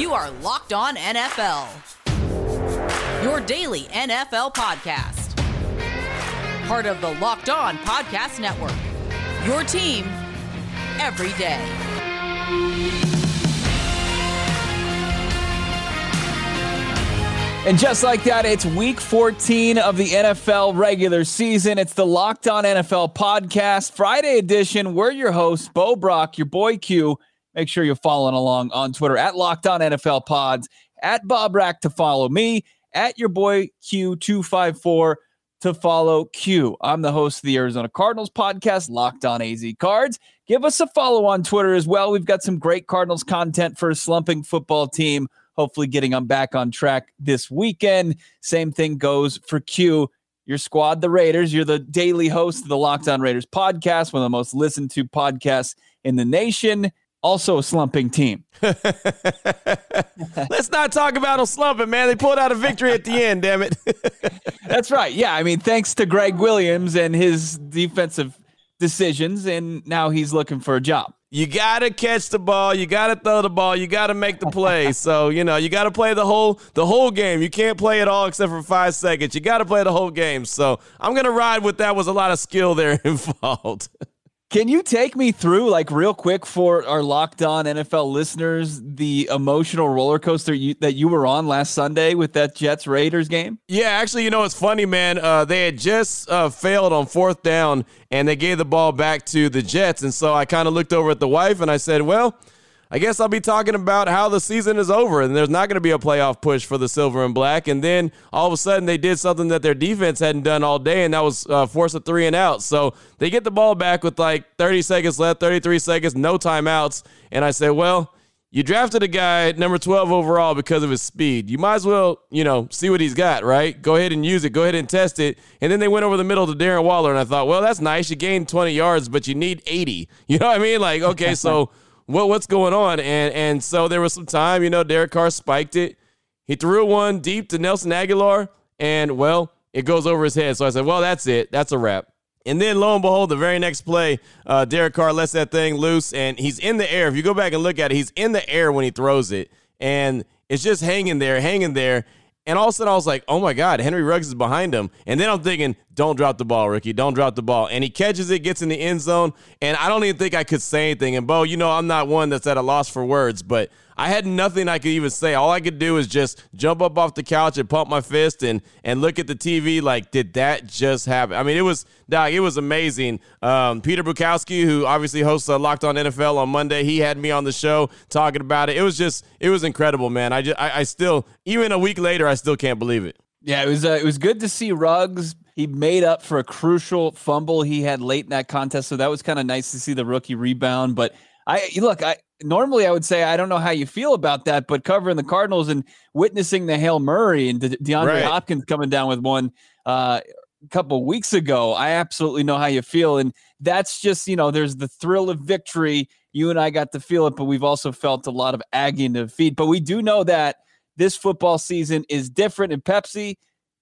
You are Locked On NFL, your daily NFL podcast. Part of the Locked On Podcast Network, your team every day. And just like that, it's week 14 of the NFL regular season. It's the Locked On NFL podcast, Friday edition. We're your hosts, Bo Brock, your boy Q. Make sure you're following along on Twitter at Locked On NFL Pods, at Bo Brock to follow me, at your boy Q254 to follow Q. I'm the host of the Arizona Cardinals podcast, Locked On AZ Cards. Give us a follow on Twitter as well. We've got some great Cardinals content for a slumping football team hopefully getting them back on track this weekend. Same thing goes for Q. Your squad, the Raiders. You're the daily host of the Locked On Raiders podcast, one of the most listened to podcasts in the nation. Also a slumping team. Let's not talk about them slumping, man. They pulled out a victory at the end, damn it. That's right. Yeah, I mean, thanks to Gregg Williams and his defensive decisions, and now he's looking for a job you got to catch the ball, you got to throw the ball, you got to make the play. so, you know, you got to play the whole the whole game. You can't play it all except for 5 seconds. You got to play the whole game. So, I'm going to ride with that was a lot of skill there involved. Can you take me through, like, real quick for our locked on NFL listeners, the emotional roller coaster you, that you were on last Sunday with that Jets Raiders game? Yeah, actually, you know, it's funny, man. Uh, they had just uh, failed on fourth down and they gave the ball back to the Jets. And so I kind of looked over at the wife and I said, well, I guess I'll be talking about how the season is over and there's not going to be a playoff push for the silver and black. And then all of a sudden they did something that their defense hadn't done all day, and that was uh, force a three and out. So they get the ball back with like 30 seconds left, 33 seconds, no timeouts. And I said, well, you drafted a guy number 12 overall because of his speed. You might as well, you know, see what he's got, right? Go ahead and use it. Go ahead and test it. And then they went over the middle to Darren Waller, and I thought, well, that's nice. You gained 20 yards, but you need 80. You know what I mean? Like, okay, so what what's going on? And and so there was some time, you know, Derek Carr spiked it. He threw one deep to Nelson Agholor, and well, it goes over his head. So I said, well, that's it. That's a wrap. And then lo and behold, the very next play, uh, Derek Carr lets that thing loose, and he's in the air. If you go back and look at it, he's in the air when he throws it, and it's just hanging there, hanging there. And all of a sudden, I was like, oh my God, Henry Ruggs is behind him. And then I'm thinking, don't drop the ball, Ricky. Don't drop the ball. And he catches it, gets in the end zone. And I don't even think I could say anything. And Bo, you know, I'm not one that's at a loss for words, but I had nothing I could even say. All I could do is just jump up off the couch and pump my fist and and look at the TV like, did that just happen? I mean, it was Doc, it was amazing. Um, Peter Bukowski, who obviously hosts uh, Locked On NFL on Monday, he had me on the show talking about it. It was just, it was incredible, man. I just, I, I still, even a week later, I still can't believe it. Yeah, it was uh, it was good to see Ruggs. He made up for a crucial fumble he had late in that contest, so that was kind of nice to see the rookie rebound. But I look, I normally I would say I don't know how you feel about that, but covering the Cardinals and witnessing the Hail Murray and De- DeAndre right. Hopkins coming down with one uh, a couple weeks ago, I absolutely know how you feel, and that's just you know there's the thrill of victory. You and I got to feel it, but we've also felt a lot of agony in the feet. But we do know that this football season is different, and Pepsi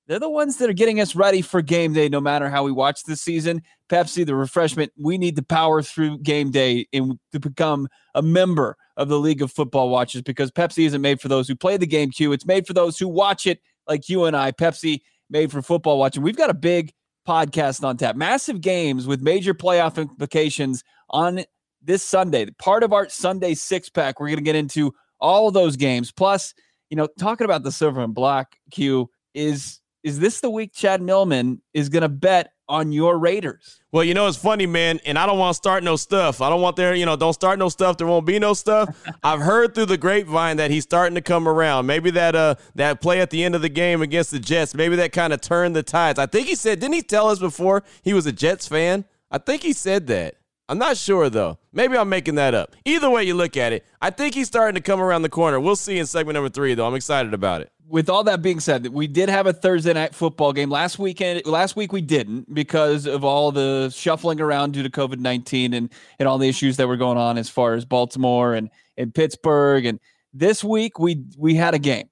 they're the ones that are getting us ready for game day, no matter how we watch this season. Pepsi, the refreshment, we need to power through game day and to become a member of the League of Football Watchers because Pepsi isn't made for those who play the game Q. It's made for those who watch it like you and I. Pepsi made for football watching. We've got a big podcast on tap. Massive games with major playoff implications on this Sunday. Part of our Sunday six pack, we're going to get into all those games. Plus, you know, talking about the silver and black Q is is this the week Chad Millman is going to bet on your Raiders? Well, you know, it's funny, man, and I don't want to start no stuff. I don't want there, you know, don't start no stuff. There won't be no stuff. I've heard through the grapevine that he's starting to come around. Maybe that uh that play at the end of the game against the Jets, maybe that kind of turned the tides. I think he said, didn't he tell us before he was a Jets fan? I think he said that. I'm not sure though. Maybe I'm making that up. Either way you look at it, I think he's starting to come around the corner. We'll see in segment number three, though. I'm excited about it. With all that being said, we did have a Thursday night football game last weekend. Last week we didn't because of all the shuffling around due to COVID nineteen and and all the issues that were going on as far as Baltimore and and Pittsburgh. And this week we we had a game,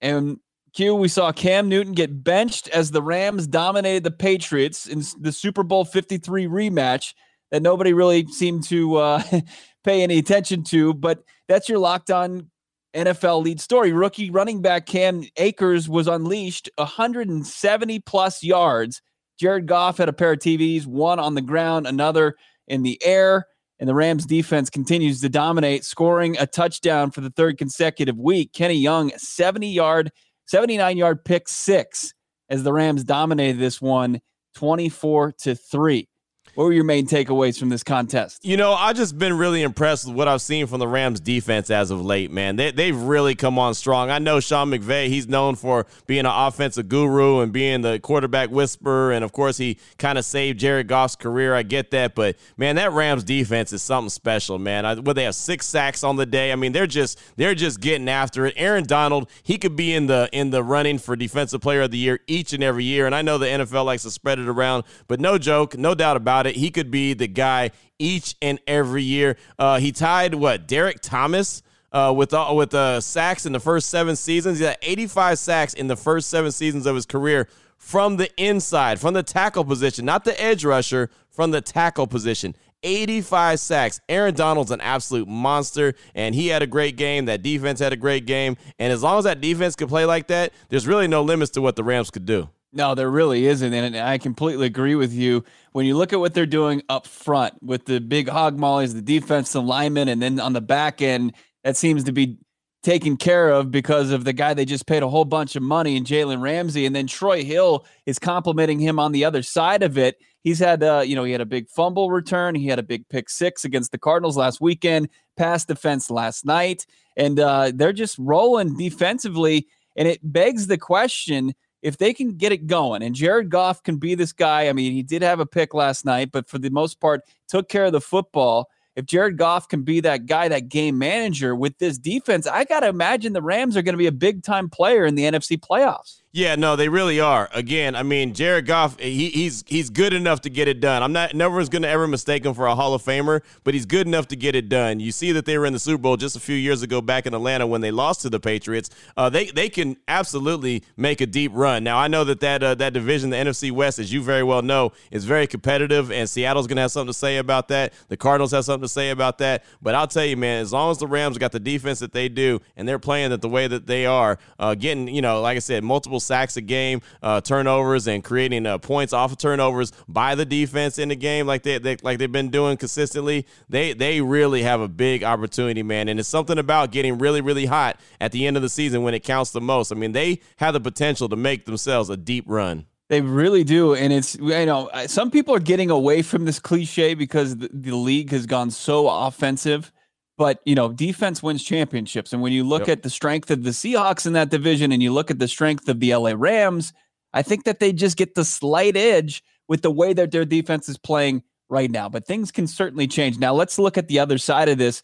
and Q we saw Cam Newton get benched as the Rams dominated the Patriots in the Super Bowl Fifty Three rematch that nobody really seemed to uh, pay any attention to. But that's your locked on NFL lead story. Rookie running back Cam Akers was unleashed 170 plus yards. Jared Goff had a pair of TDs, one on the ground, another in the air. And the Rams defense continues to dominate, scoring a touchdown for the third consecutive week. Kenny Young, 70 yard, 79 yard pick six as the Rams dominated this one 24 to 3. What were your main takeaways from this contest? You know, I've just been really impressed with what I've seen from the Rams defense as of late, man. They, they've really come on strong. I know Sean McVay, he's known for being an offensive guru and being the quarterback whisperer. And of course, he kind of saved Jared Goff's career. I get that. But man, that Rams defense is something special, man. I, where they have six sacks on the day. I mean, they're just they're just getting after it. Aaron Donald, he could be in the in the running for defensive player of the year each and every year. And I know the NFL likes to spread it around, but no joke, no doubt about it about it. He could be the guy each and every year. Uh, he tied what Derrick Thomas. Uh, with with uh, sacks in the first seven seasons, he had 85 sacks in the first seven seasons of his career from the inside, from the tackle position, not the edge rusher, from the tackle position. 85 sacks. Aaron Donald's an absolute monster, and he had a great game. That defense had a great game. And as long as that defense could play like that, there's really no limits to what the Rams could do. No, there really isn't. And I completely agree with you. When you look at what they're doing up front with the big hog mollies, the defensive linemen, and then on the back end, that seems to be taken care of because of the guy they just paid a whole bunch of money in Jalen Ramsey. And then Troy Hill is complimenting him on the other side of it. He's had, uh, you know, he had a big fumble return. He had a big pick six against the Cardinals last weekend, pass defense last night. And uh, they're just rolling defensively. And it begs the question if they can get it going and Jared Goff can be this guy, I mean, he did have a pick last night, but for the most part, took care of the football. If Jared Goff can be that guy, that game manager with this defense, I got to imagine the Rams are going to be a big time player in the NFC playoffs. Yeah, no, they really are. Again, I mean, Jared Goff, he, he's he's good enough to get it done. I'm not never one's going to ever mistake him for a Hall of Famer, but he's good enough to get it done. You see that they were in the Super Bowl just a few years ago back in Atlanta when they lost to the Patriots. Uh, they they can absolutely make a deep run. Now, I know that that uh, that division, the NFC West, as you very well know, is very competitive, and Seattle's going to have something to say about that. The Cardinals have something to say about that. But I'll tell you, man, as long as the Rams got the defense that they do and they're playing it the way that they are, uh, getting you know, like I said, multiple sacks a game, uh, turnovers, and creating uh, points off of turnovers by the defense in the game, like they, they like they've been doing consistently. They they really have a big opportunity, man, and it's something about getting really really hot at the end of the season when it counts the most. I mean, they have the potential to make themselves a deep run. They really do, and it's you know some people are getting away from this cliche because the, the league has gone so offensive but you know, defense wins championships. And when you look yep. at the strength of the Seahawks in that division, and you look at the strength of the LA Rams, I think that they just get the slight edge with the way that their defense is playing right now. But things can certainly change. Now let's look at the other side of this.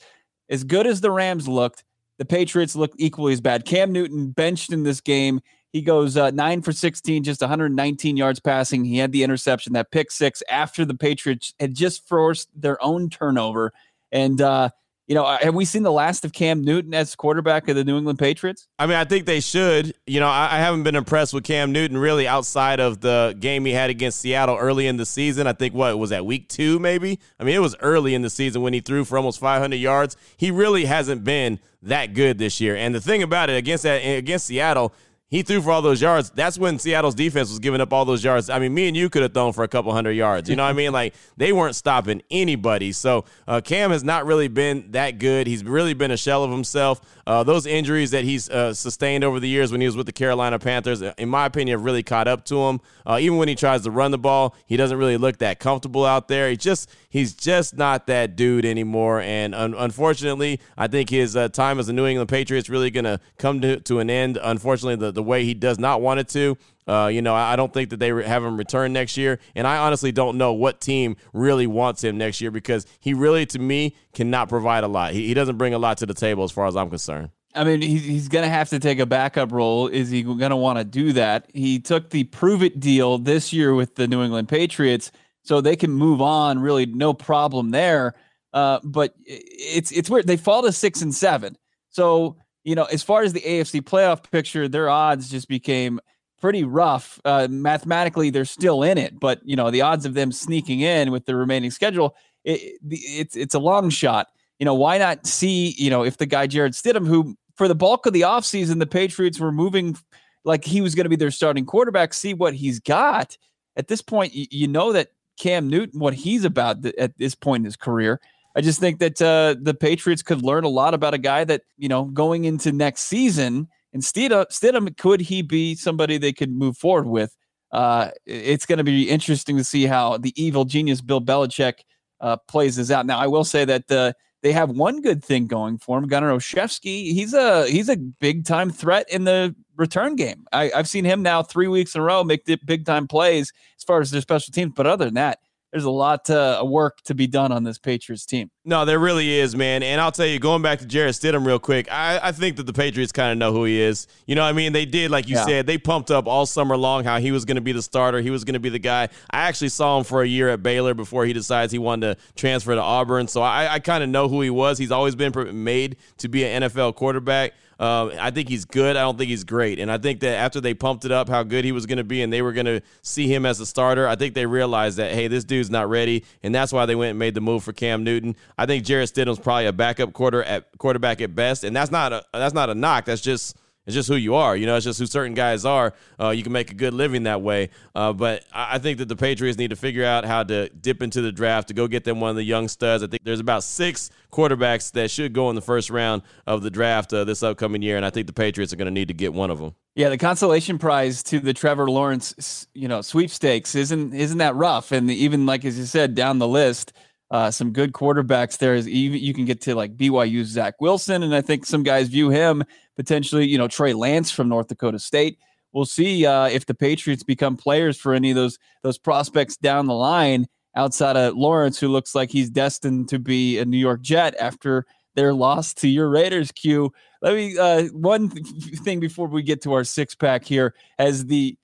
As good as the Rams looked, the Patriots looked equally as bad. Cam Newton benched in this game. He goes uh, nine for 16, just 119 yards passing. He had the interception, that pick six after the Patriots had just forced their own turnover. And uh, you know, uh, have we seen the last of Cam Newton as quarterback of the New England Patriots? I mean, I think they should. You know, I, I, haven't been impressed with Cam Newton really outside of the game he had against Seattle early in the season. I think what was that week two, maybe? I mean, it was early in the season when he threw for almost 500 yards. He really hasn't been that good this year. And the thing about it against that against Seattle, he threw for all those yards. That's when Seattle's defense was giving up all those yards. I mean, me and you could have thrown for a couple hundred yards. You know what I mean? Like they weren't stopping anybody. So uh, Cam has not really been that good. He's really been a shell of himself. Uh, those injuries that he's uh, sustained over the years when he was with the Carolina Panthers, in my opinion, have really caught up to him. Uh, even when he tries to run the ball, he doesn't really look that comfortable out there. He just he's just not that dude anymore. And un- unfortunately, I think his uh, time as a New England Patriots really going to come to to an end. Unfortunately, the the way he does not want it to. Uh, you know, I don't think that they have him return next year, and I honestly don't know what team really wants him next year because he really, to me, cannot provide a lot. He, he doesn't bring a lot to the table as far as I'm concerned. I mean, he's, he's going to have to take a backup role. Is he going to want to do that? He took the prove it deal this year with the New England Patriots, so they can move on. Really, no problem there. Uh, but it's it's weird. They fall to six and seven. So you know, as far as the AFC playoff picture, their odds just became pretty rough. Uh, mathematically, they're still in it, but you know the odds of them sneaking in with the remaining schedule, it, it's it's a long shot. You know, why not see? You know, if the guy Jarrett Stidham, who for the bulk of the offseason, the Patriots were moving like he was going to be their starting quarterback, see what he's got. At this point, you, you know that Cam Newton, what he's about th- at this point in his career. I just think that uh, the Patriots could learn a lot about a guy that, you know, going into next season, instead of Stidham, could he be somebody they could move forward with? Uh, it's going to be interesting to see how the evil genius Bill Belichick uh, plays this out. Now, I will say that uh, they have one good thing going for him. Gunner Olszewski, he's a he's a big time threat in the return game. I, have seen him now three weeks in a row make big time plays as far as their special teams. But other than that, there's a lot of work to be done on this Patriots team. No, there really is, man. And I'll tell you, going back to Jarrett Stidham real quick, I, I think that the Patriots kind of know who he is. You know, I mean, they did, like you yeah. said, they pumped up all summer long how he was going to be the starter. He was going to be the guy. I actually saw him for a year at Baylor before he decides he wanted to transfer to Auburn. So I, I kind of know who he was. He's always been made to be an NFL quarterback. Um, I think he's good. I don't think he's great. And I think that after they pumped it up how good he was going to be and they were going to see him as a starter, I think they realized that, hey, this dude's not ready. And that's why they went and made the move for Cam Newton. I think Jarrett Stidham's probably a backup quarter at quarterback at best. And that's not a that's not a knock. That's just it's just who you are. You know, it's just who certain guys are. Uh, you can make a good living that way. Uh, but I think that the Patriots need to figure out how to dip into the draft to go get them one of the young studs. I think there's about six quarterbacks that should go in the first round of the draft uh, this upcoming year, and I think the Patriots are going to need to get one of them. Yeah, the consolation prize to the Trevor Lawrence, you know, sweepstakes isn't isn't that rough? And even like as you said, down the list uh, some good quarterbacks there. Is even you can get to like BYU Zach Wilson, and I think some guys view him potentially. You know Trey Lance from North Dakota State. We'll see uh, if the Patriots become players for any of those those prospects down the line. Outside of Lawrence, who looks like he's destined to be a New York Jet after their loss to your Raiders. Q. Let me uh, one th- thing before we get to our six pack here. As the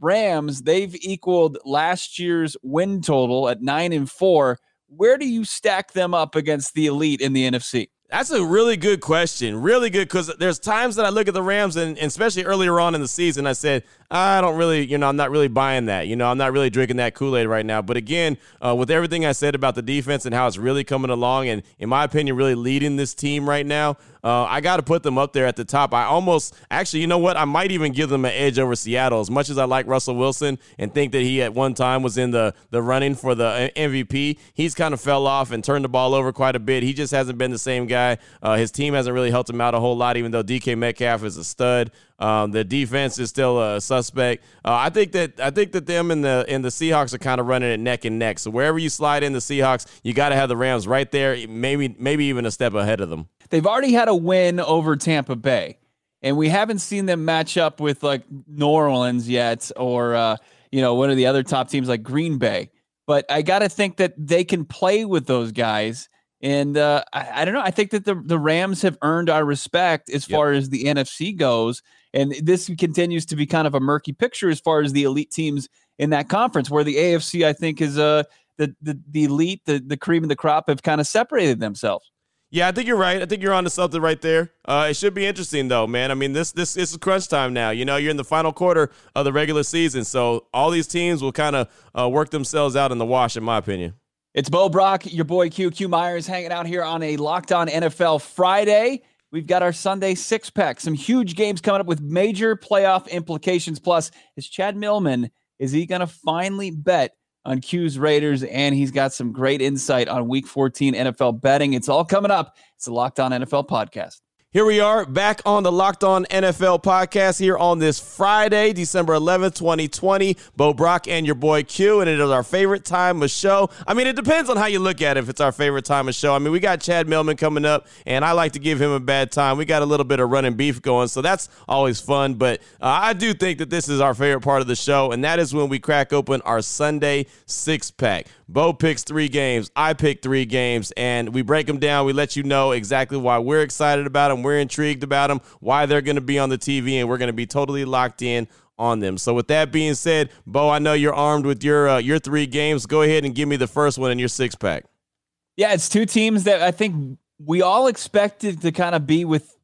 Rams, they've equaled last year's win total at nine and four where do you stack them up against the elite in the NFC? That's a really good question. Really good because there's times that I look at the Rams and, and, especially earlier on in the season, I said, I don't really, you know, I'm not really buying that. You know, I'm not really drinking that Kool Aid right now. But again, uh, with everything I said about the defense and how it's really coming along and, in my opinion, really leading this team right now, uh, I got to put them up there at the top. I almost, actually, you know what? I might even give them an edge over Seattle. As much as I like Russell Wilson and think that he at one time was in the, the running for the MVP, he's kind of fell off and turned the ball over quite a bit. He just hasn't been the same guy. Uh, his team hasn't really helped him out a whole lot, even though DK Metcalf is a stud. Um, the defense is still a suspect. Uh, I think that I think that them and the and the Seahawks are kind of running it neck and neck. So wherever you slide in the Seahawks, you got to have the Rams right there, maybe maybe even a step ahead of them. They've already had a win over Tampa Bay, and we haven't seen them match up with like New Orleans yet, or uh, you know one of the other top teams like Green Bay. But I got to think that they can play with those guys. And uh, I, I, don't know. I think that the, the Rams have earned our respect as yep. far as the NFC goes. And this continues to be kind of a murky picture as far as the elite teams in that conference, where the AFC, I think, is uh, the, the, the elite, the, the cream of the crop have kind of separated themselves. Yeah, I think you're right. I think you're onto something right there. Uh, it should be interesting though, man. I mean, this this, is crunch time now. You know, you're in the final quarter of the regular season, so all these teams will kind of uh, work themselves out in the wash, in my opinion. It's Bo Brock, your boy Q Q Myers, hanging out here on a Locked On NFL Friday. We've got our Sunday six pack. Some huge games coming up with major playoff implications. Plus, is Chad Millman, is he going to finally bet on Q's Raiders? And he's got some great insight on week 14 NFL betting. It's all coming up. It's the Locked On NFL podcast. Here we are back on the Locked On NFL podcast here on this Friday, December 11th, 2020. Bo Brock and your boy Q, and it is our favorite time of show. I mean, it depends on how you look at it if it's our favorite time of show. I mean, we got Chad Millman coming up, and I like to give him a bad time. We got a little bit of running beef going, so that's always fun. But uh, I do think that this is our favorite part of the show, and that is when we crack open our Sunday six pack. Bo picks three games. I pick three games, and we break them down. We let you know exactly why we're excited about them, we're intrigued about them, why they're going to be on the TV, and we're going to be totally locked in on them. So, with that being said, Bo, I know you're armed with your uh, your three games. Go ahead and give me the first one in your six pack. Yeah, it's two teams that I think we all expected to kind of be with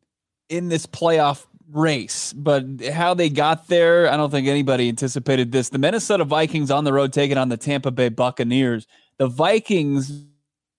in this playoff race, but how they got there, I don't think anybody anticipated this. The Minnesota Vikings on the road taking on the Tampa Bay Buccaneers. The Vikings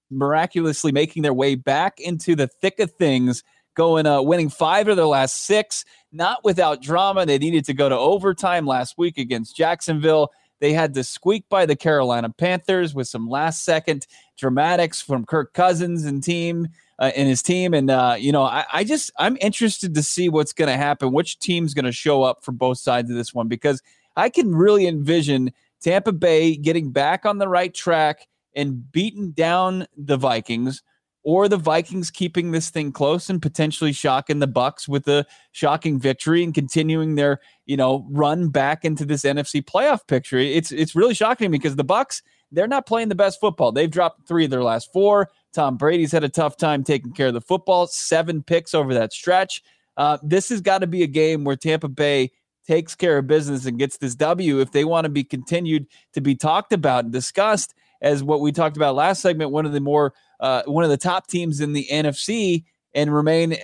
miraculously making their way back into the thick of things going uh, winning five of their last six, not without drama. They needed to go to overtime last week against Jacksonville. They had to squeak by the Carolina Panthers with some last second dramatics from Kirk Cousins and team uh, and his team. And uh, you know, I, I just I'm interested to see what's going to happen. Which team's going to show up for both sides of this one because I can really envision Tampa Bay getting back on the right track and beating down the Vikings or the Vikings keeping this thing close and potentially shocking the Bucks with a shocking victory and continuing their, you know, run back into this NFC playoff picture. It's it's really shocking because the Bucks, they're not playing the best football. They've dropped 3 of their last 4. Tom Brady's had a tough time taking care of the football, 7 picks over that stretch. Uh, this has got to be a game where Tampa Bay takes care of business and gets this W if they want to be continued to be talked about and discussed as what we talked about last segment, one of the more uh, one of the top teams in the NFC and remain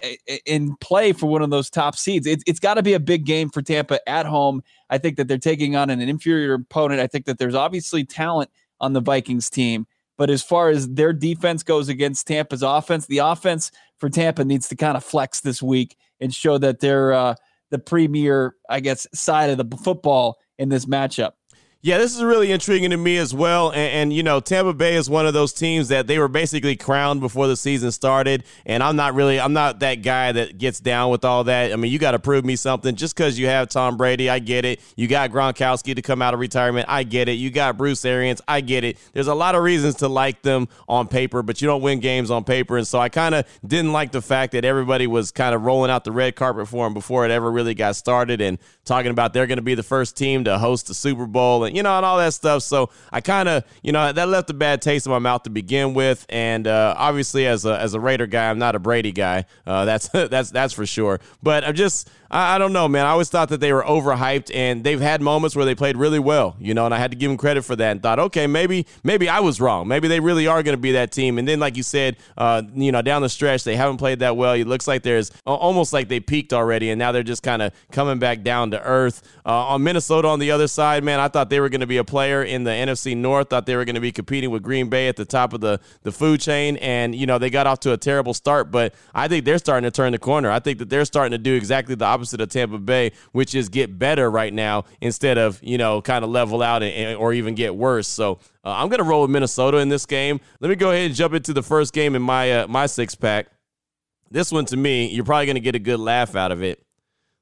in play for one of those top seeds. It, it's got to be a big game for Tampa at home. I think that they're taking on an inferior opponent. I think that there's obviously talent on the Vikings team. But as far as their defense goes against Tampa's offense, the offense for Tampa needs to kind of flex this week and show that they're uh, the premier, I guess, side of the football in this matchup. Yeah, this is really intriguing to me as well. And, and, you know, Tampa Bay is one of those teams that they were basically crowned before the season started. And I'm not really, I'm not that guy that gets down with all that. I mean, you got to prove me something. Just because you have Tom Brady, I get it. You got Gronkowski to come out of retirement, I get it. You got Bruce Arians, I get it. There's a lot of reasons to like them on paper, but you don't win games on paper. And so I kind of didn't like the fact that everybody was kind of rolling out the red carpet for them before it ever really got started and talking about they're going to be the first team to host the Super Bowl. And you know, and all that stuff. So I kind of, you know, that left a bad taste in my mouth to begin with. And uh, obviously, as a as a Raider guy, I'm not a Brady guy. Uh, that's that's that's for sure. But I'm just I, I, don't know, man. I always thought that they were overhyped, and they've had moments where they played really well, you know, and I had to give them credit for that. And thought, okay, maybe maybe I was wrong. Maybe they really are going to be that team. And then, like you said, uh, you know, down the stretch, they haven't played that well. It looks like there's almost like they peaked already, and now they're just kind of coming back down to earth. Uh, on Minnesota, on the other side, man, I thought they were going to be a player in the NFC North. Thought they were going to be competing with Green Bay at the top of the the food chain, and you know they got off to a terrible start, but I think they're starting to turn the corner. I think that they're starting to do exactly the opposite of Tampa Bay Bay, which is get better right now instead of, you know, kind of level out and, or even get worse. So uh, I'm going to roll with Minnesota in this game. Let me go ahead and jump into the first game in my, uh, my six pack. This one to me, you're probably going to get a good laugh out of it.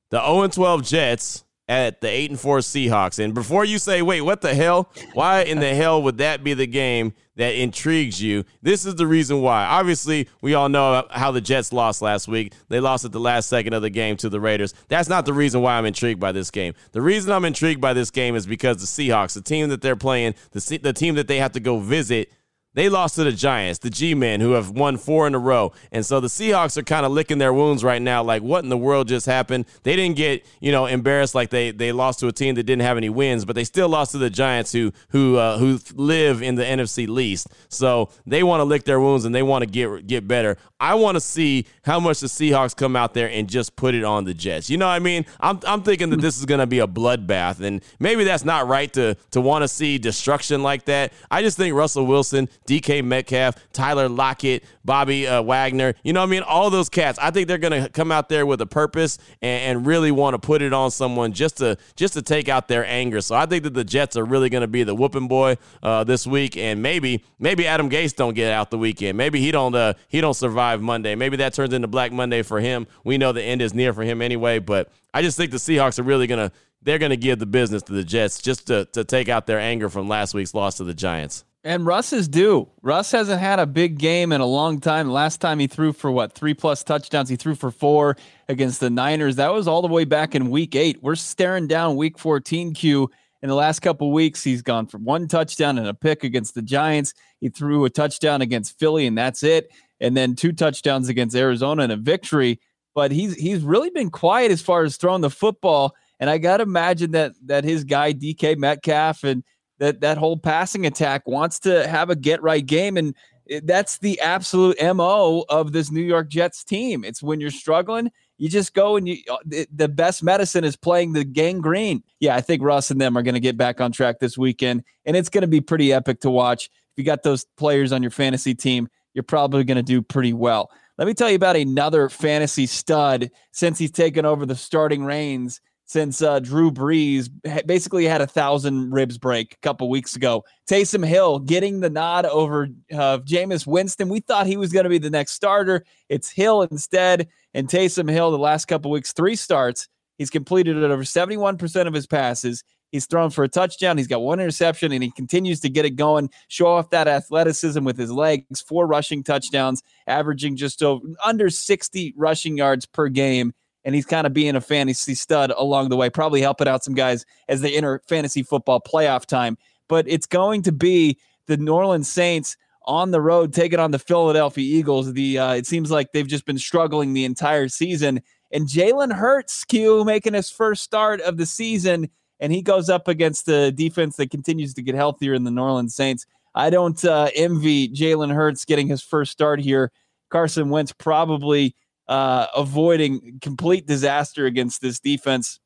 The 0 12 Jets at the 8 and 4 Seahawks. And before you say, wait, what the hell? Why in the hell would that be the game that intrigues you? This is the reason why. Obviously, we all know how the Jets lost last week. They lost at the last second of the game to the Raiders. That's not the reason why I'm intrigued by this game. The reason I'm intrigued by this game is because the Seahawks, the team that they're playing, the, the team that they have to go visit, they lost to the Giants, the G Men, who have won four in a row. And so the Seahawks are kind of licking their wounds right now. Like, what in the world just happened? They didn't get, you know, embarrassed like they they lost to a team that didn't have any wins, but they still lost to the Giants, who who uh, who live in the NFC least. So they want to lick their wounds and they want to get get better. I want to see how much the Seahawks come out there and just put it on the Jets. You know what I mean? I'm I'm thinking that this is going to be a bloodbath, and maybe that's not right to to want to see destruction like that. I just think Russell Wilson DK Metcalf, Tyler Lockett, Bobby uh, Wagner. You know what I mean? All those cats. I think they're going to come out there with a purpose and, and really want to put it on someone just to just to take out their anger. So I think that the Jets are really going to be the whooping boy uh, this week, and maybe maybe Adam Gase don't get out the weekend. Maybe he don't uh, he don't survive Monday. Maybe that turns into Black Monday for him. We know the end is near for him anyway, but I just think the Seahawks are really going to they're going to give the business to the Jets just to, to take out their anger from last week's loss to the Giants. And Russ is due. Russ hasn't had a big game in a long time. Last time he threw for what three plus touchdowns. He threw for four against the Niners. That was all the way back in week eight. We're staring down week 14 Q. In the last couple weeks, he's gone for one touchdown and a pick against the Giants. He threw a touchdown against Philly, and that's it. And then two touchdowns against Arizona and a victory. But he's he's really been quiet as far as throwing the football. And I got to imagine that that his guy DK Metcalf and that that whole passing attack wants to have a get right game and that's the absolute mo of this new york jets team. It's when you're struggling you just go and you uh, the best medicine is playing the Gang Green yeah i think russ and them are going to get back on track this weekend and it's going to be pretty epic to watch. If you got those players on your fantasy team you're probably going to do pretty well. Let me tell you about another fantasy stud since he's taken over the starting reins since uh, Drew Brees basically had a thousand ribs break a couple weeks ago. Taysom Hill getting the nod over uh, Jameis Winston. We thought he was going to be the next starter. It's Hill instead. And Taysom Hill, the last couple weeks, three starts. He's completed it over 71% of his passes. He's thrown for a touchdown. He's got one interception, and he continues to get it going, show off that athleticism with his legs. Four rushing touchdowns, averaging just over, under 60 rushing yards per game. And he's kind of being a fantasy stud along the way, probably helping out some guys as they enter fantasy football playoff time. But it's going to be the New Orleans Saints on the road taking on the Philadelphia Eagles. The uh, it seems like they've just been struggling the entire season. And Jalen Hurts, Q, making his first start of the season and he goes up against the defense that continues to get healthier in the New Orleans Saints. I don't uh, envy Jalen Hurts getting his first start here. Carson Wentz probably uh, avoiding complete disaster against this defense.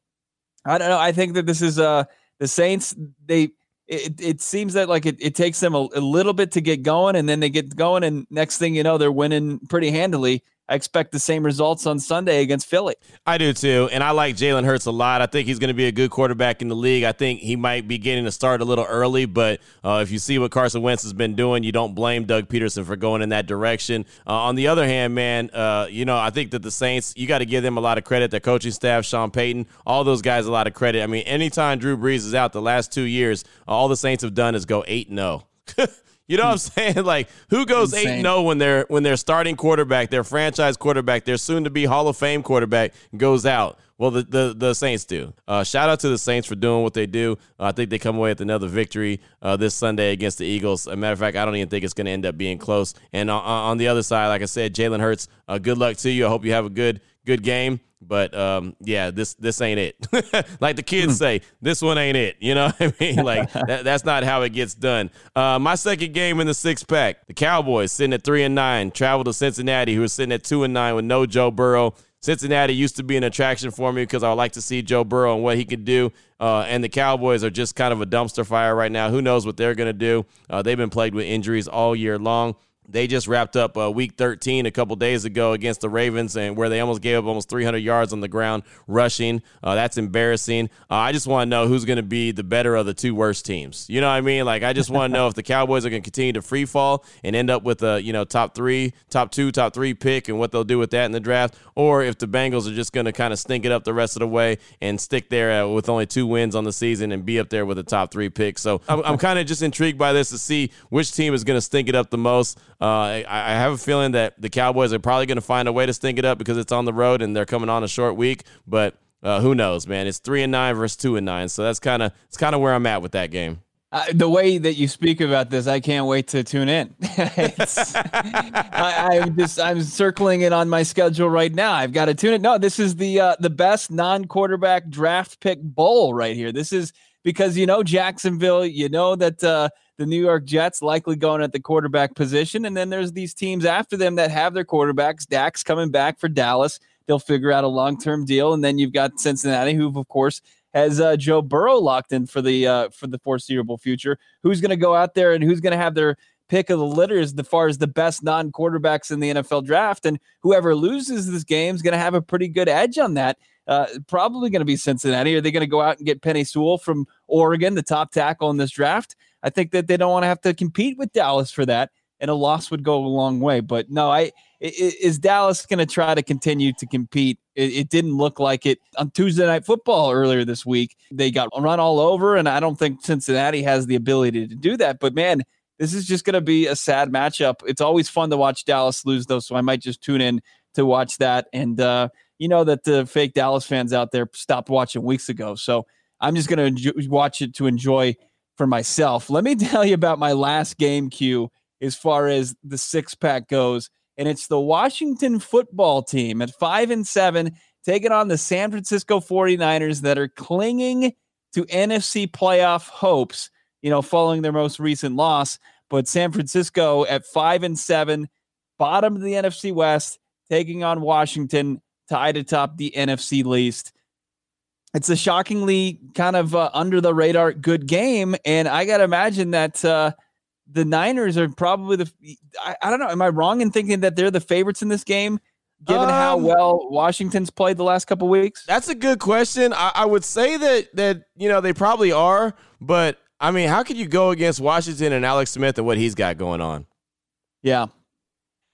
I don't know. I think that this is uh, the Saints. They it, it seems that like it, it takes them a, a little bit to get going, and then they get going, and next thing you know, they're winning pretty handily. I expect the same results on Sunday against Philly. I do too. And I like Jalen Hurts a lot. I think he's going to be a good quarterback in the league. I think he might be getting to start a little early, but uh, if you see what Carson Wentz has been doing, you don't blame Doug Pederson for going in that direction. Uh, on the other hand, man, uh, you know, I think that the Saints, you got to give them a lot of credit. Their coaching staff, Sean Payton, all those guys a lot of credit. I mean, anytime Drew Brees is out the last two years, all the Saints have done is go 8 0. You know what I'm saying? Like, who goes eight eight zero when their when their starting quarterback, their franchise quarterback, their soon to be Hall of Fame quarterback goes out? Well, the the, the Saints do. Uh, shout out to the Saints for doing what they do. Uh, I think they come away with another victory uh, this Sunday against the Eagles. As a matter of fact, I don't even think it's going to end up being close. And on, on the other side, like I said, Jalen Hurts. Uh, good luck to you. I hope you have a good good game. But um, yeah, this this ain't it. like the kids hmm. say, this one ain't it. You know what I mean? Like that, that's not how it gets done. Uh, my second game in the six pack, the Cowboys sitting at three and nine, travel to Cincinnati, who are sitting at two and nine with no Joe Burrow. Cincinnati used to be an attraction for me because I would like to see Joe Burrow and what he could do. Uh, and the Cowboys are just kind of a dumpster fire right now. Who knows what they're going to do? Uh, they've been plagued with injuries all year long. They just wrapped up uh, week 13 a couple days ago against the Ravens, and where they almost gave up almost 300 yards on the ground rushing. Uh, that's embarrassing. Uh, I just want to know who's going to be the better of the two worst teams. You know what I mean? Like, I just want to know if the Cowboys are going to continue to free fall and end up with a you know top three, top two, top three pick, and what they'll do with that in the draft, or if the Bengals are just going to kind of stink it up the rest of the way and stick there uh, with only two wins on the season and be up there with a top three pick. So I'm, I'm kind of just intrigued by this to see which team is going to stink it up the most. Uh, I, I, have a feeling that the Cowboys are probably going to find a way to stink it up because it's on the road and they're coming on a short week. But uh, who knows, man? It's three and nine versus two and nine, so that's kind of it's kind of where I'm at with that game. Uh, the way that you speak about this, I can't wait to tune in. I, am just I'm circling it on my schedule right now. I've got to tune it. No, this is the uh, the best non-quarterback draft pick bowl right here. This is because you know Jacksonville, you know that uh, the New York Jets likely going at the quarterback position. And then there's these teams after them that have their quarterbacks. Dak's coming back for Dallas. They'll figure out a long term deal. And then you've got Cincinnati, who, of course, has uh, Joe Burrow locked in for the uh, for the foreseeable future. Who's going to go out there and who's going to have their pick of the litter as far as the best non quarterbacks in the NFL draft? And whoever loses this game is going to have a pretty good edge on that. Uh, probably going to be Cincinnati. Are they going to go out and get Penei Sewell from Oregon, the top tackle in this draft? I think that they don't want to have to compete with Dallas for that, and a loss would go a long way. But no, I is Dallas going to try to continue to compete? It, it, didn't look like it on Tuesday Night Football earlier this week. They got run all over, and I don't think Cincinnati has the ability to do that. But man, this is just going to be a sad matchup. It's always fun to watch Dallas lose, though, so I might just tune in to watch that. And uh, you know that the fake Dallas fans out there stopped watching weeks ago, so I'm just going to watch it to enjoy for myself. Let me tell you about my last game Q as far as the six pack goes. And it's the Washington football team at five and seven, taking on the San Francisco 49ers that are clinging to NFC playoff hopes, you know, following their most recent loss. But San Francisco at five and seven, bottom of the NFC West, taking on Washington, tied atop the NFC least it's a shockingly kind of uh, under the radar good game, and I got to imagine that uh, the Niners are probably the. I, I, don't know. Am I wrong in thinking that they're the favorites in this game, given um, how well Washington's played the last couple weeks? That's a good question. I, I would say that that you know they probably are, but I mean, how could you go against Washington and Alex Smith and what he's got going on? Yeah,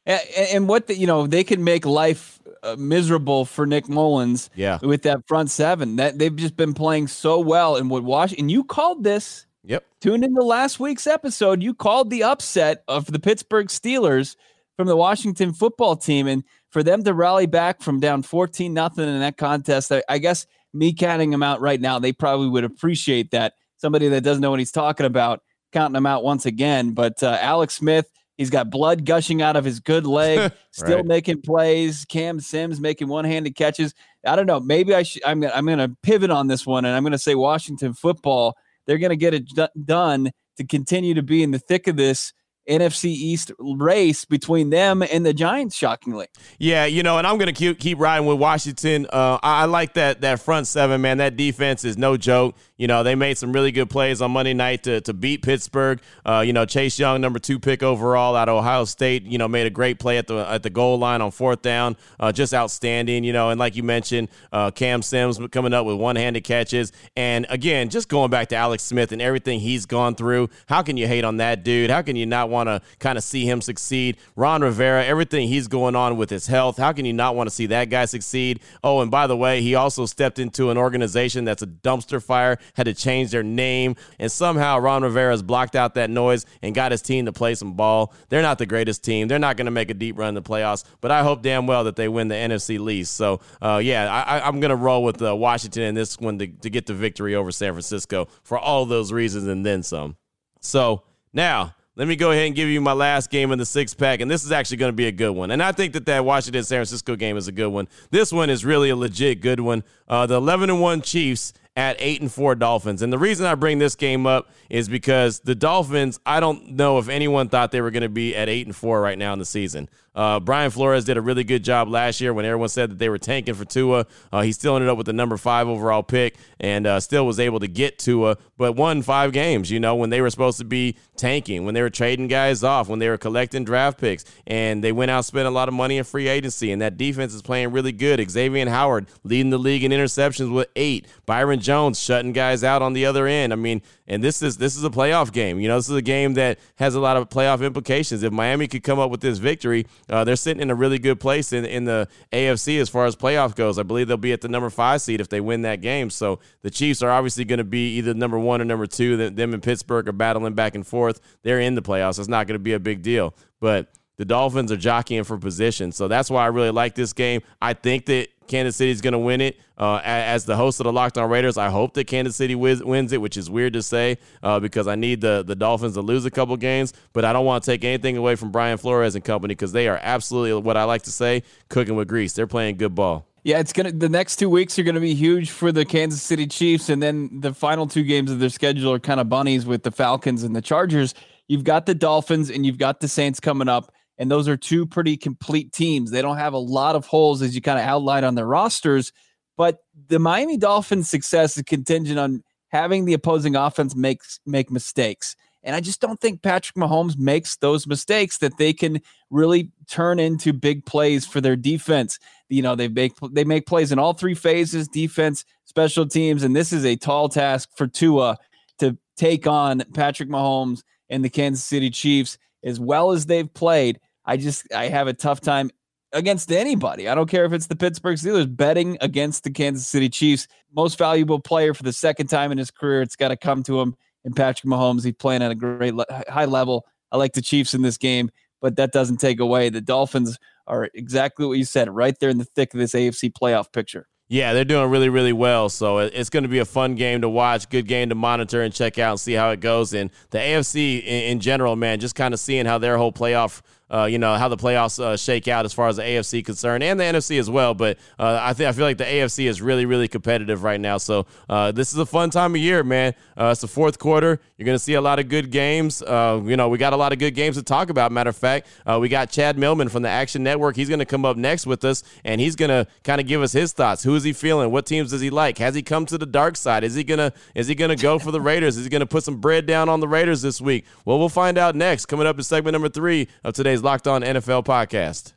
and, and what the, you know they can make life uh, miserable for Nick Mullens. Yeah, with that front seven that they've just been playing so well. And what wash. and you called this. Yep. Tuned into last week's episode, you called the upset of the Pittsburgh Steelers from the Washington football team, and for them to rally back from down fourteen nothing in that contest, I, I guess me counting them out right now, they probably would appreciate that. Somebody that doesn't know what he's talking about, counting them out once again. But uh, Alex Smith He's got blood gushing out of his good leg, still right. making plays. Cam Sims making one-handed catches. I don't know. Maybe I should. I'm gonna, I'm going to pivot on this one, and I'm going to say Washington football. They're going to get it d- done to continue to be in the thick of this NFC East race between them and the Giants. Shockingly, yeah, you know, and I'm going to keep keep riding with Washington. Uh, I, I, like that that front seven, man. That defense is no joke. You know, they made some really good plays on Monday night to, to beat Pittsburgh. Uh, you know, Chase Young, number two pick overall out of Ohio State, you know, made a great play at the at the goal line on fourth down. Uh, just outstanding, you know. And like you mentioned, uh, Cam Sims coming up with one handed catches. And again, just going back to Alex Smith and everything he's gone through. How can you hate on that dude? How can you not want to kind of see him succeed? Ron Rivera, everything he's going on with his health. How can you not want to see that guy succeed? Oh, and by the way, he also stepped into an organization that's a dumpster fire had to change their name, and somehow Ron Rivera has blocked out that noise and got his team to play some ball. They're not the greatest team. They're not going to make a deep run in the playoffs, but I hope damn well that they win the NFC least. So, uh, yeah, I, am going to roll with uh, Washington in this one to, to get the victory over San Francisco for all those reasons and then some. So, now let me go ahead and give you my last game in the six pack, and this is actually going to be a good one. And I think that that Washington San Francisco game is a good one. This one is really a legit good one. Uh, the 11 and one Chiefs at eight and four Dolphins. And the reason I bring this game up is because the Dolphins, I don't know if anyone thought they were going to be at eight and four right now in the season. Uh, Brian Flores did a really good job last year when everyone said that they were tanking for Tua. Uh, he still ended up with the number five overall pick and uh, still was able to get Tua, but won five games, you know, when they were supposed to be tanking, when they were trading guys off, when they were collecting draft picks, and they went out spent a lot of money in free agency, and that defense is playing really good. Xavier Howard leading the league in interceptions with eight. Byron Jones shutting guys out on the other end. I mean, and this is this is a playoff game. You know, this is a game that has a lot of playoff implications. If Miami could come up with this victory, uh, they're sitting in a really good place in, in the AFC as far as playoff goes. I believe they'll be at the number five seed if they win that game. So the Chiefs are obviously going to be either number one or number two. Them and Pittsburgh are battling back and forth. They're in the playoffs. It's not going to be a big deal. But the Dolphins are jockeying for position. So that's why I really like this game. I think that Kansas City is going to win it. Uh, as the host of the Locked On Raiders, I hope that Kansas City wins it, which is weird to say uh, because I need the, the Dolphins to lose a couple games, but I don't want to take anything away from Brian Flores and company because they are absolutely what I like to say cooking with grease. They're playing good ball. Yeah, it's gonna. The next two weeks are gonna be huge for the Kansas City Chiefs, and then the final two games of their schedule are kind of bunnies with the Falcons and the Chargers. You've got the Dolphins and you've got the Saints coming up. And those are two pretty complete teams. They don't have a lot of holes as you kind of outlined on their rosters. But the Miami Dolphins' success is contingent on having the opposing offense makes make mistakes. And I just don't think Patrick Mahomes makes those mistakes that they can really turn into big plays for their defense. You know, they make they make plays in all three phases, defense, special teams, and this is a tall task for Tua to take on Patrick Mahomes and the Kansas City Chiefs as well as they've played, I just I have a tough time against anybody. I don't care if it's the Pittsburgh Steelers betting against the Kansas City Chiefs. Most valuable player for the second time in his career. It's got to come to him. And Patrick Mahomes, he's playing at a great high level. I like the Chiefs in this game, but that doesn't take away the Dolphins are exactly what you said, right there in the thick of this AFC playoff picture. Yeah, they're doing really, really well. So it's going to be a fun game to watch, good game to monitor and check out and see how it goes. And the AFC in, general, man, just kind of seeing how their whole playoff uh, you know how the playoffs uh, shake out as far as the AFC concerned and the NFC as well. But uh, I think I feel like the AFC is really really competitive right now. So uh, this is a fun time of year, man. Uh, it's the fourth quarter. You're gonna see a lot of good games. Uh, you know we got a lot of good games to talk about. Matter of fact, we got Chad Millman from the Action Network. He's gonna come up next with us and he's gonna kind of give us his thoughts. Who is he feeling? What teams does he like? Has he come to the dark side? Is he gonna is he gonna go for the Raiders? Is he gonna put some bread down on the Raiders this week? Well, we'll find out next. Coming up in segment number three of today's Locked On NFL podcast.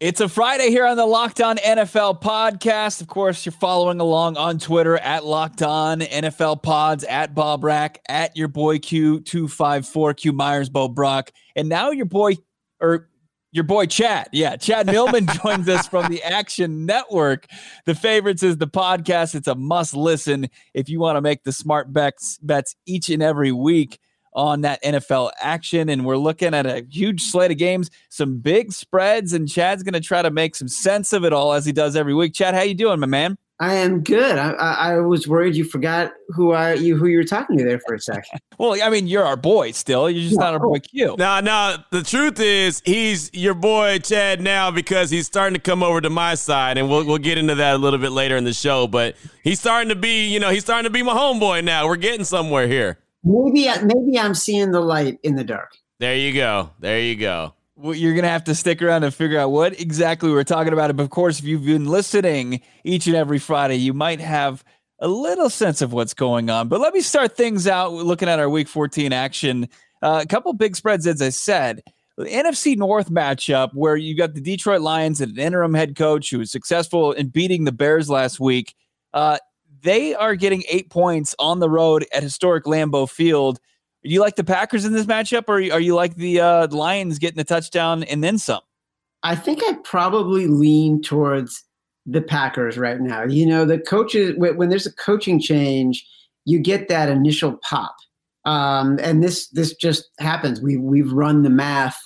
It's a Friday here on the Locked On NFL podcast. Of course, you're following along on Twitter at Locked On NFL Pods, at Bo Brock, at your boy Q254, Q Myers, Bo Brock, and now your boy, or your boy Chad. Yeah, Chad Millman joins us from the Action Network. The favorites is the podcast. It's a must listen if you want to make the smart bets bets each and every week on that NFL action. And we're looking at a huge slate of games, some big spreads, and Chad's going to try to make some sense of it all as he does every week. Chad, how you doing, my man? I am good. I, I, I, was worried you forgot who I you who you were talking to there for a second. well, I mean, you're our boy still. You're just not our boy Q. No, no. The truth is, he's your boy Chad now because he's starting to come over to my side, and we'll we'll get into that a little bit later in the show. But he's starting to be, you know, he's starting to be my homeboy now. We're getting somewhere here. Maybe maybe I'm seeing the light in the dark. There you go. There you go. Well, you're going to have to stick around and figure out what exactly we're talking about. But of course, if you've been listening each and every Friday, you might have a little sense of what's going on. But let me start things out looking at our Week 14 action. Uh, a couple big spreads, as I said. The NFC North matchup, where you got the Detroit Lions and an interim head coach who was successful in beating the Bears last week. Uh, they are getting eight points on the road at historic Lambeau Field. Do you like the Packers in this matchup, or are you like the uh, Lions getting the touchdown and then some? I think I probably lean towards the Packers right now. You know, the coaches when there's a coaching change, you get that initial pop, um, and this this just happens. We we've run the math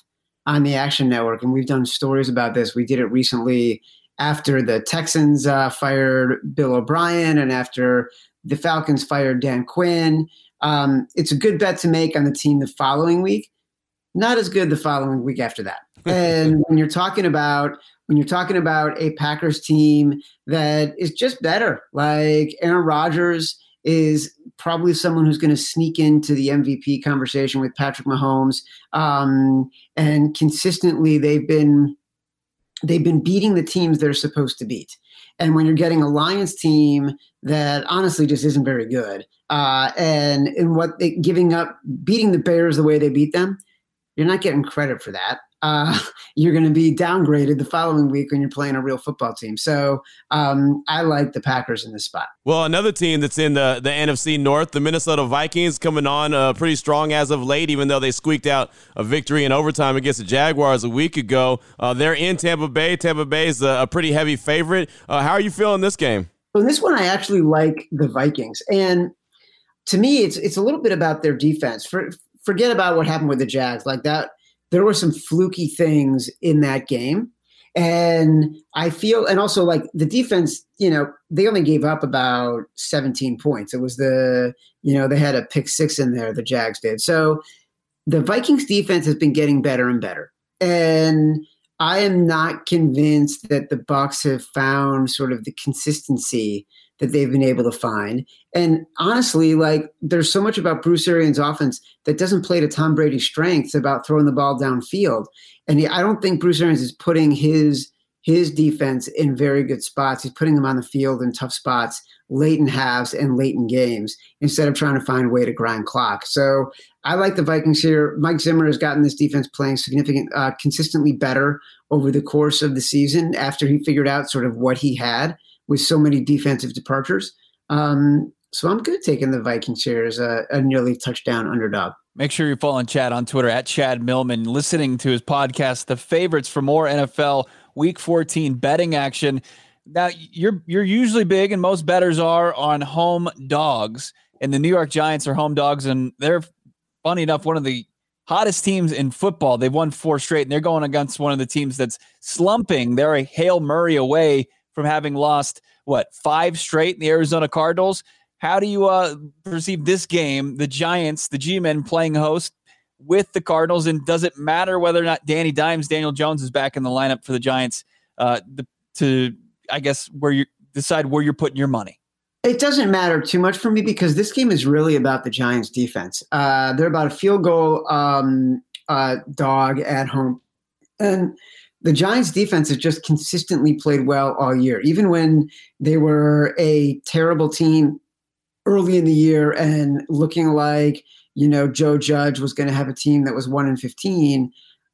on the Action Network, and we've done stories about this. We did it recently after the Texans uh, fired Bill O'Brien and after the Falcons fired Dan Quinn. Um, it's a good bet to make on the team the following week. Not as good the following week after that. And when you're talking about when you're talking about a Packers team that is just better, like Aaron Rodgers is probably someone who's going to sneak into the MVP conversation with Patrick Mahomes. Um, and consistently, they've been they've been beating the teams they're supposed to beat. And when you're getting a Lions team that honestly just isn't very good, uh, and in what they, giving up, beating the Bears the way they beat them, you're not getting credit for that uh, you're going to be downgraded the following week when you're playing a real football team. So um, I like the Packers in this spot. Well, another team that's in the, the NFC North, the Minnesota Vikings, coming on uh, pretty strong as of late, even though they squeaked out a victory in overtime against the Jaguars a week ago. Uh, they're in Tampa Bay. Tampa Bay is a, a pretty heavy favorite. Uh, how are you feeling this game? Well, this one, I actually like the Vikings. And to me, it's it's a little bit about their defense. For, forget about what happened with the Jags. Like that there were some fluky things in that game. And I feel, and also like the defense, you know, they only gave up about 17 points. It was the, you know, they had a pick six in there, the Jags did. So the Vikings defense has been getting better and better. And I am not convinced that the Bucs have found sort of the consistency that they've been able to find. And honestly, like there's so much about Bruce Arians' offense that doesn't play to Tom Brady's strengths about throwing the ball downfield. And I don't think Bruce Arians is putting his his defense in very good spots. He's putting them on the field in tough spots, late in halves and late in games, instead of trying to find a way to grind clock. So I like the Vikings here. Mike Zimmer has gotten this defense playing significant, uh, consistently better over the course of the season after he figured out sort of what he had with so many defensive departures. Um, so I'm good taking the Vikings here as a, a nearly touchdown underdog. Make sure you're following Chad on Twitter at Chad Millman, listening to his podcast, The Favorites, for more NFL Week 14 betting action. Now you're you're usually big, and most bettors are on home dogs, and the New York Giants are home dogs, and they're funny enough one of the hottest teams in football. They've won four straight, and they're going against one of the teams that's slumping. They're a hail Murray away from having lost what five straight in the Arizona Cardinals. How do you uh, perceive this game? The Giants, the G-men playing host. with the Cardinals? And does it matter whether or not Danny Dimes, Daniel Jones is back in the lineup for the Giants uh, the, to, I guess, where you decide where you're putting your money? It doesn't matter too much for me because this game is really about the Giants defense. Uh, they're about a field goal um, uh, dog at home. And the Giants defense has just consistently played well all year, even when they were a terrible team early in the year and looking like, you know, Joe Judge was going to have a team that was 1 in 15.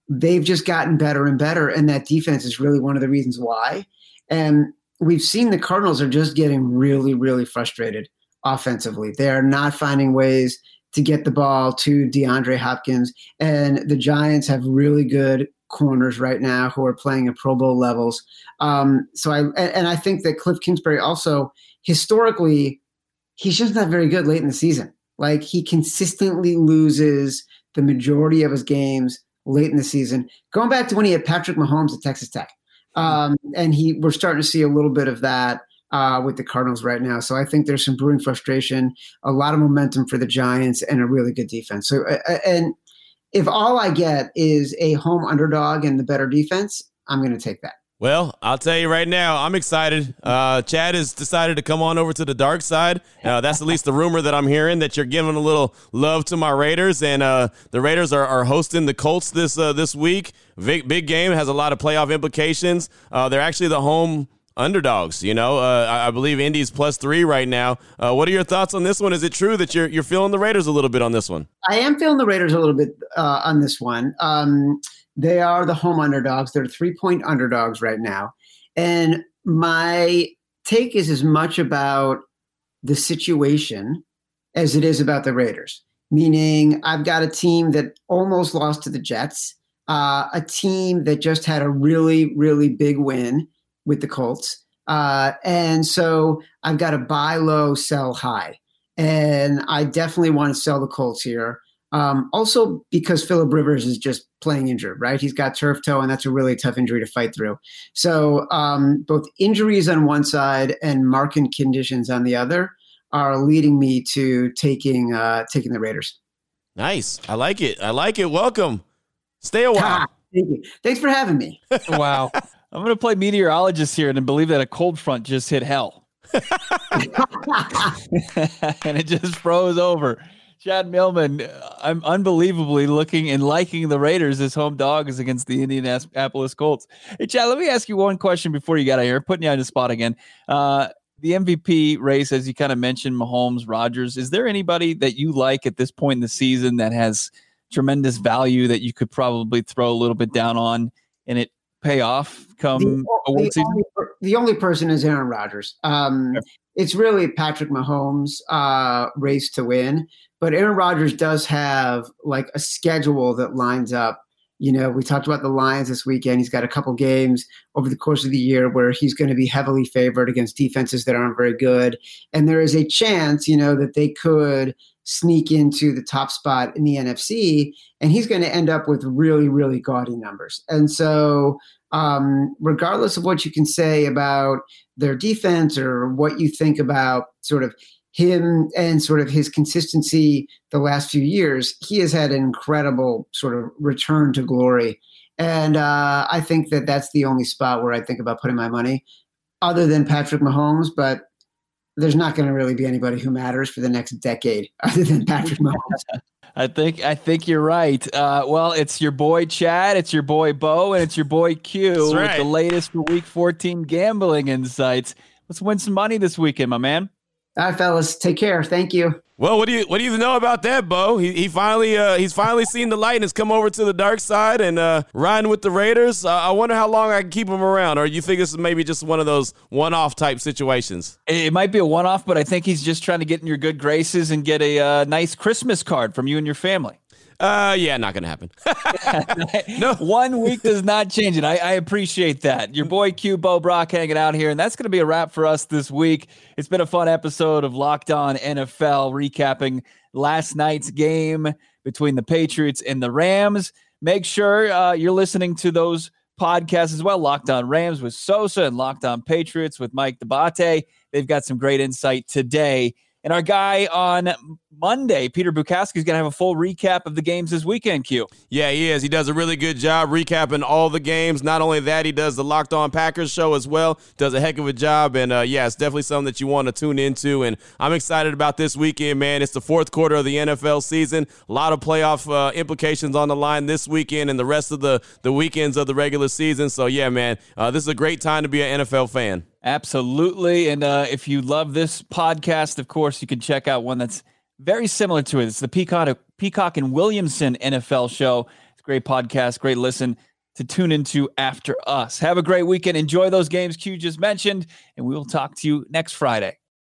They've just gotten better and better. And that defense is really one of the reasons why. And we've seen the Cardinals are just getting really, really frustrated offensively. They're not finding ways to get the ball to DeAndre Hopkins. And the Giants have really good corners right now who are playing at Pro Bowl levels. Um, so I and I think that Cliff Kingsbury also historically he's just not very good late in the season. Like he consistently loses the majority of his games late in the season. Going back to when he had Patrick Mahomes at Texas Tech, um, and he we're starting to see a little bit of that uh, with the Cardinals right now. So I think there's some brewing frustration, a lot of momentum for the Giants, and a really good defense. So uh, and if all I get is a home underdog and the better defense, I'm going to take that. Well, I'll tell you right now, I'm excited. Uh, Chad has decided to come on over to the dark side. Uh, that's at least the rumor that I'm hearing that you're giving a little love to my Raiders, and uh, the Raiders are, are hosting the Colts this uh, this week. Big big game has a lot of playoff implications. Uh, they're actually the home underdogs. You know, uh, I, I, believe Indy's plus three right now. Uh, what are your thoughts on this one? Is it true that you're you're feeling the Raiders a little bit on this one? I am feeling the Raiders a little bit uh, on this one. Um, they are the home underdogs. They're three point underdogs right now, and my take is as much about the situation as it is about the Raiders. Meaning, I've got a team that almost lost to the Jets. Uh, a team that just had a really, really big win with the Colts. Uh, and so I've got to buy low, sell high. And I definitely want to sell the Colts here. Um, also, because Philip Rivers is just playing injured, right? He's got turf toe, and that's a really tough injury to fight through. So, um, both injuries on one side and marking conditions on the other are leading me to taking uh, taking the Raiders. Nice, I like it. I like it. Welcome. Stay a while. Thank you. Thanks for having me. wow. I'm going to play meteorologist here and believe that a cold front just hit hell. and it just froze over. Chad Millman, I'm unbelievably looking and liking the Raiders as home dogs against the Indianapolis Colts. Hey, Chad, let me ask you one question before you got out here, putting you on the spot again. Uh, the MVP race, as you kind of mentioned, Mahomes, Rodgers. Is there anybody that you like at this point in the season that has tremendous value that you could probably throw a little bit down on and it pay off come the, the season? Only, the only person is Aaron Rodgers. Um, yeah. It's really Patrick Mahomes' uh, race to win, but Aaron Rodgers does have like a schedule that lines up. You know, we talked about the Lions this weekend. He's got a couple games over the course of the year where he's going to be heavily favored against defenses that aren't very good. And there is a chance, you know, that they could sneak into the top spot in the NFC, and he's going to end up with really, really gaudy numbers. And so, um, regardless of what you can say about their defense or what you think about sort of him and sort of his consistency the last few years, he has had an incredible sort of return to glory. And uh, I think that that's the only spot where I think about putting my money, other than Patrick Mahomes. But there's not going to really be anybody who matters for the next decade other than Patrick Mahomes. I think I think you're right. Uh, well, it's your boy Chad, it's your boy Bo, and it's your boy Q right. with the latest for Week 14 gambling insights. Let's win some money this weekend, my man. All right, fellas, take care. Thank you. Well, what do you what do you know about that, Bo? He, he finally uh, he's finally seen the light and has come over to the dark side and uh, riding with the Raiders. Uh, I wonder how long I can keep him around, or you think this is maybe just one of those one off type situations? It might be a one off, but I think he's just trying to get in your good graces and get a uh, nice Christmas card from you and your family. Uh, yeah, not gonna happen. no, one week does not change it. I, I, appreciate that. Your boy Q Bo Brock hanging out here, and that's gonna be a wrap for us this week. It's been a fun episode of Locked On NFL, recapping last night's game between the Patriots and the Rams. Make sure uh, you're listening to those podcasts as well. Locked On Rams with Sosa and Locked On Patriots with Mike D'Abate. They've got some great insight today. And our guy on Monday. Peter Bukowski is going to have a full recap of the games this weekend, Q. Yeah, he is. He does a really good job recapping all the games. Not only that, he does the Locked On Packers show as well. Does a heck of a job. And uh, yeah, it's definitely something that you want to tune into. And I'm excited about this weekend, man. It's the fourth quarter of the NFL season. A lot of playoff uh, implications on the line this weekend and the rest of the, the weekends of the regular season. So yeah, man, uh, this is a great time to be an NFL fan. Absolutely. And uh, if you love this podcast, of course, you can check out one that's very similar to it. It's the Peacock, Peacock and Williamson NFL show. It's a great podcast, great listen to tune into after us. Have a great weekend. Enjoy those games Q just mentioned, and we will talk to you next Friday.